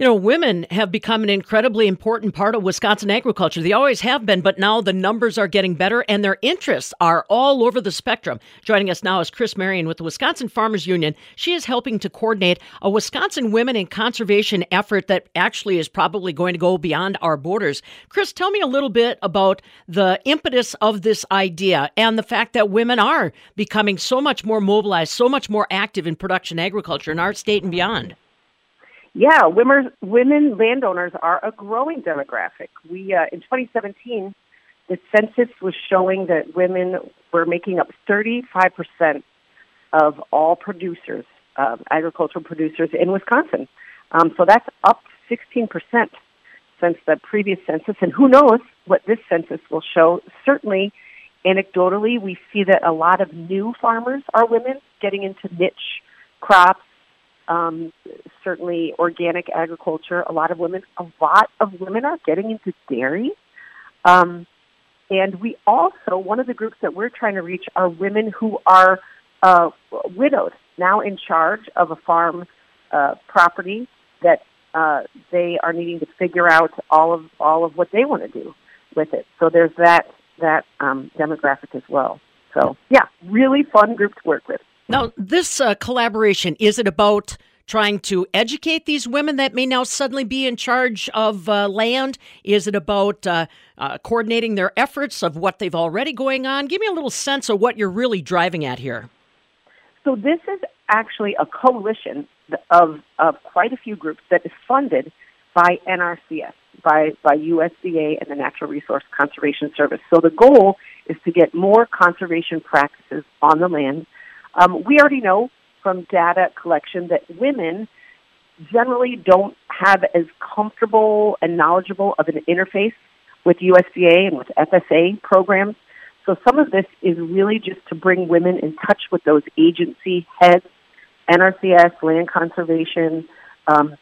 You know, women have become an incredibly important part of Wisconsin agriculture. They always have been, but now the numbers are getting better and their interests are all over the spectrum. Joining us now is Chris Marion with the Wisconsin Farmers Union. She is helping to coordinate a Wisconsin women in conservation effort that actually is probably going to go beyond our borders. Chris, tell me a little bit about the impetus of this idea and the fact that women are becoming so much more mobilized, so much more active in production agriculture in our state and beyond yeah, women, women landowners are a growing demographic. We uh, in 2017, the census was showing that women were making up 35 percent of all producers, uh, agricultural producers in Wisconsin. Um, so that's up 16 percent since the previous census, and who knows what this census will show. Certainly, anecdotally, we see that a lot of new farmers are women getting into niche crops um, certainly organic agriculture. A lot of women, a lot of women are getting into dairy. Um, and we also, one of the groups that we're trying to reach are women who are uh, widowed, now in charge of a farm uh, property that uh, they are needing to figure out all of all of what they want to do with it. So there's that that um, demographic as well. So yeah, really fun group to work with. Now, this uh, collaboration is it about trying to educate these women that may now suddenly be in charge of uh, land? Is it about uh, uh, coordinating their efforts of what they've already going on? Give me a little sense of what you're really driving at here. So this is actually a coalition of of quite a few groups that is funded by NRCS, by by USDA and the Natural Resource Conservation Service. So the goal is to get more conservation practices on the land um, we already know from data collection that women generally don't have as comfortable and knowledgeable of an interface with USDA and with FSA programs. So some of this is really just to bring women in touch with those agency heads, NRCS, land conservation, um,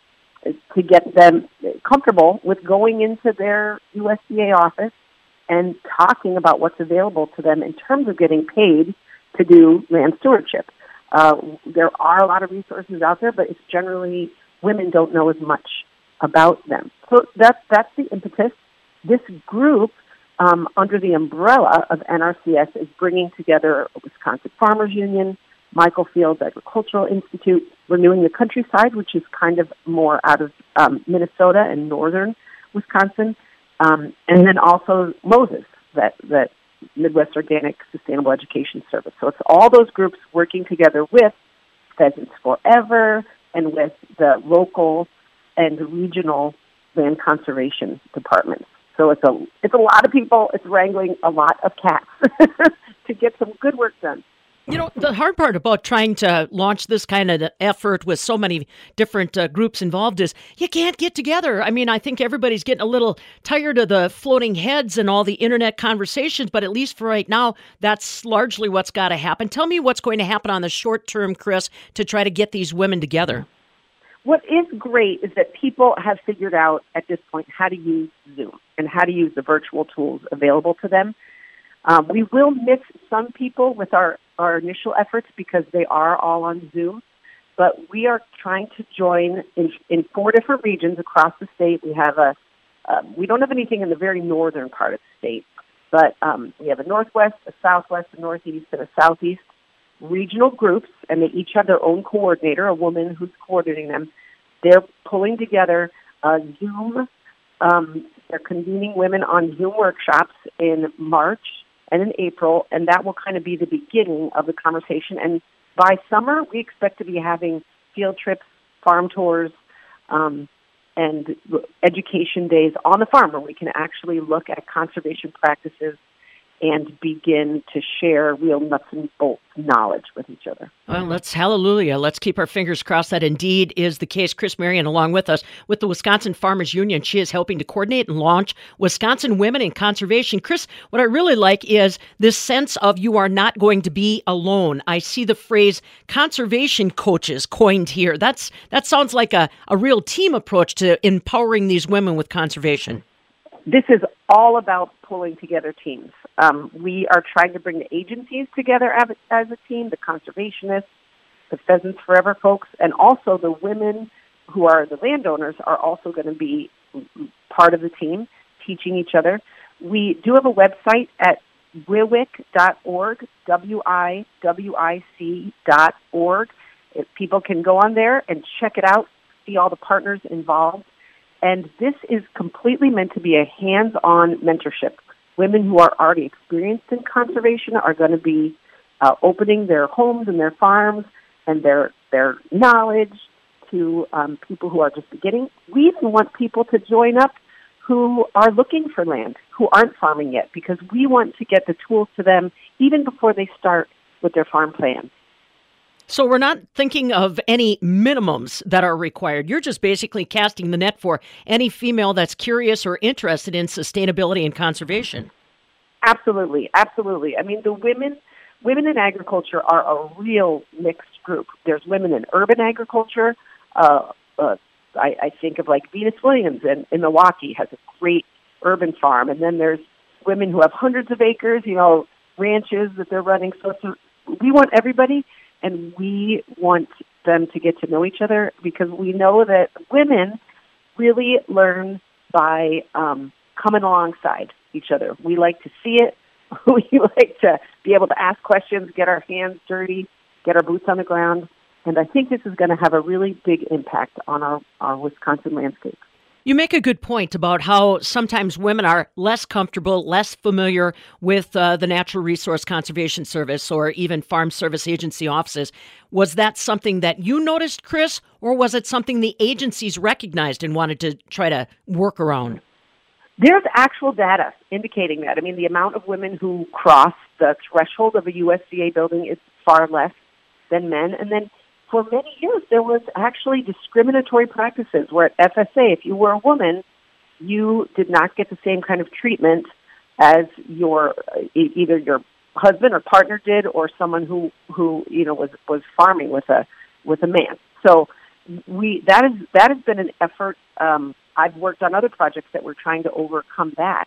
to get them comfortable with going into their USDA office and talking about what's available to them in terms of getting paid to do land stewardship. Uh, there are a lot of resources out there, but it's generally women don't know as much about them. So that's that's the impetus. This group, um, under the umbrella of NRCS, is bringing together Wisconsin Farmers Union, Michael Fields Agricultural Institute, Renewing the Countryside, which is kind of more out of um, Minnesota and northern Wisconsin, um, and then also MOSES, that that Midwest Organic Sustainable Education Service. So it's all those groups working together with Pheasants Forever and with the local and regional land conservation departments. So it's a it's a lot of people. It's wrangling a lot of cats to get some good work done. You know, the hard part about trying to launch this kind of effort with so many different uh, groups involved is you can't get together. I mean, I think everybody's getting a little tired of the floating heads and all the internet conversations, but at least for right now, that's largely what's got to happen. Tell me what's going to happen on the short term, Chris, to try to get these women together. What is great is that people have figured out at this point how to use Zoom and how to use the virtual tools available to them. Um, we will miss some people with our, our initial efforts because they are all on Zoom, but we are trying to join in, in four different regions across the state. We have a uh, we don't have anything in the very northern part of the state, but um, we have a northwest, a southwest, a northeast, and a southeast regional groups, and they each have their own coordinator, a woman who's coordinating them. They're pulling together a Zoom. Um, they're convening women on Zoom workshops in March and in April, and that will kind of be the beginning of the conversation. And by summer, we expect to be having field trips, farm tours, um, and education days on the farm where we can actually look at conservation practices and begin to share real nuts and bolts knowledge with each other. Well, let's hallelujah. Let's keep our fingers crossed that indeed is the case. Chris Marion, along with us with the Wisconsin Farmers Union, she is helping to coordinate and launch Wisconsin Women in Conservation. Chris, what I really like is this sense of you are not going to be alone. I see the phrase conservation coaches coined here. That's that sounds like a, a real team approach to empowering these women with conservation this is all about pulling together teams. Um, we are trying to bring the agencies together as, a team, the conservationists, the Pheasants Forever folks, and also the women who are the landowners are also going to be part of the team, teaching each other. We do have a website at wiwic.org, W-I-W-I-C dot org. People can go on there and check it out, see all the partners involved. And this is completely meant to be a hands-on mentorship. Women who are already experienced in conservation are going to be uh, opening their homes and their farms and their their knowledge to um, people who are just beginning. We even want people to join up who are looking for land, who aren't farming yet, because we want to get the tools to them even before they start with their farm plan. So we're not thinking of any minimums that are required. You're just basically casting the net for any female that's curious or interested in sustainability and conservation. Absolutely, absolutely. I mean, the women women in agriculture are a real mixed group. There's women in urban agriculture. Uh, uh, I, I think of like Venice Williams in, in Milwaukee has a great urban farm, and then there's women who have hundreds of acres, you know, ranches that they're running. So, so we want everybody and we want them to get to know each other because we know that women really learn by um, coming alongside each other. We like to see it. we like to be able to ask questions, get our hands dirty, get our boots on the ground. And I think this is going to have a really big impact on our, our Wisconsin landscape. You make a good point about how sometimes women are less comfortable, less familiar with uh, the Natural Resource Conservation Service or even Farm Service Agency offices. Was that something that you noticed, Chris, or was it something the agencies recognized and wanted to try to work around? There's actual data indicating that. I mean, the amount of women who cross the threshold of a USDA building is far less than men. And then for many years there was actually discriminatory practices where at FSA, if you were a woman, you did not get the same kind of treatment as your either your husband or partner did, or someone who who you know was was farming with a with a man. So we that is that has been an effort. Um, I've worked on other projects that we're trying to overcome that.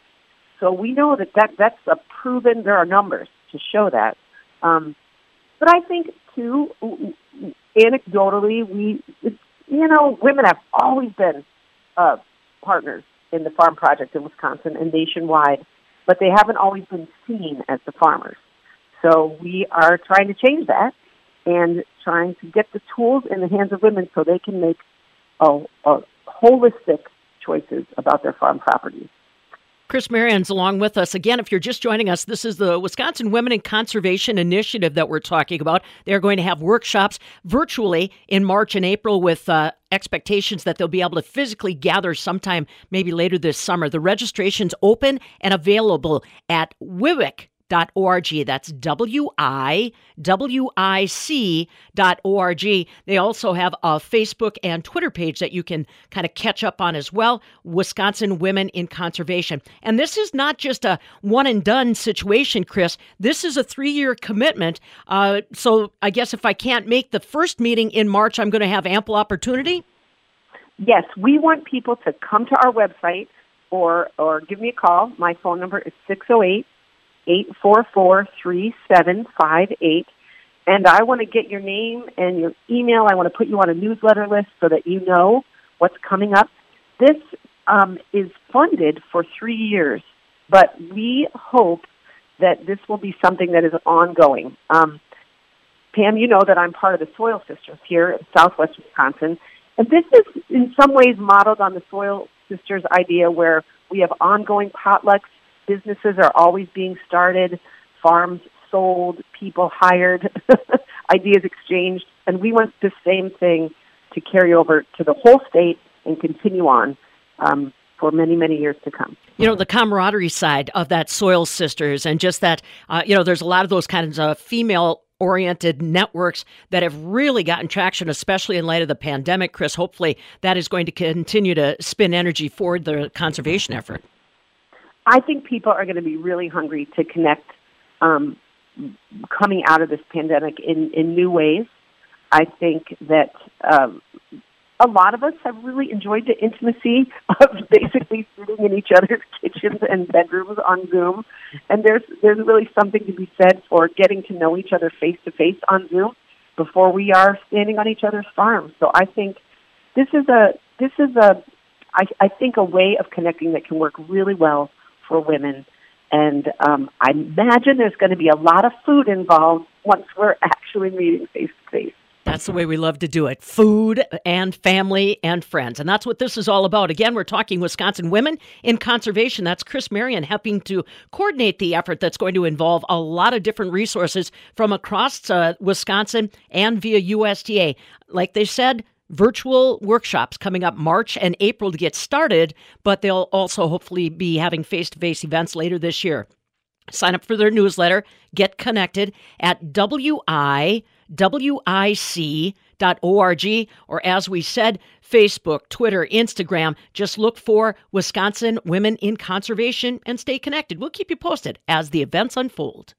So we know that, that that's a proven. There are numbers to show that. Um, but I think too, anecdotally, we, you know, women have always been uh, partners in the farm project in Wisconsin and nationwide, but they haven't always been seen as the farmers. So we are trying to change that and trying to get the tools in the hands of women so they can make a, a holistic choices about their farm properties. Chris Marion's along with us. Again, if you're just joining us, this is the Wisconsin Women in Conservation Initiative that we're talking about. They're going to have workshops virtually in March and April with uh, expectations that they'll be able to physically gather sometime maybe later this summer. The registration's open and available at WIWIC org. That's W I W I C dot org. They also have a Facebook and Twitter page that you can kind of catch up on as well. Wisconsin Women in Conservation. And this is not just a one and done situation, Chris. This is a three year commitment. Uh, so I guess if I can't make the first meeting in March, I'm going to have ample opportunity. Yes, we want people to come to our website or or give me a call. My phone number is 608 844-3758. And I want to get your name and your email. I want to put you on a newsletter list so that you know what's coming up. This um, is funded for three years, but we hope that this will be something that is ongoing. Um, Pam, you know that I'm part of the Soil Sisters here in southwest Wisconsin. And this is in some ways modeled on the Soil Sisters idea where we have ongoing potlucks businesses are always being started, farms sold, people hired, ideas exchanged, and we want the same thing to carry over to the whole state and continue on. Um, for many, many years to come. You know, the camaraderie side of that Soil Sisters and just that, uh, you know, there's a lot of those kinds of female oriented networks that have really gotten traction, especially in light of the pandemic. Chris, hopefully that is going to continue to spin energy forward the conservation effort. I think people are going to be really hungry to connect um, coming out of this pandemic in, in new ways. I think that um, a lot of us have really enjoyed the intimacy of basically sitting in each other's kitchens and bedrooms on Zoom. And there's there's really something to be said for getting to know each other face to face on Zoom before we are standing on each other's farms. So I think this is a this is a I, I think a way of connecting that can work really well for women. And um, I imagine there's going to be a lot of food involved once we're actually meeting face to face. That's the way we love to do it food and family and friends. And that's what this is all about. Again, we're talking Wisconsin Women in Conservation. That's Chris Marion helping to coordinate the effort that's going to involve a lot of different resources from across uh, Wisconsin and via USDA. Like they said, virtual workshops coming up March and April to get started, but they'll also hopefully be having face to face events later this year. Sign up for their newsletter, get connected at WI wic.org, or as we said, Facebook, Twitter, Instagram. Just look for Wisconsin Women in Conservation and stay connected. We'll keep you posted as the events unfold.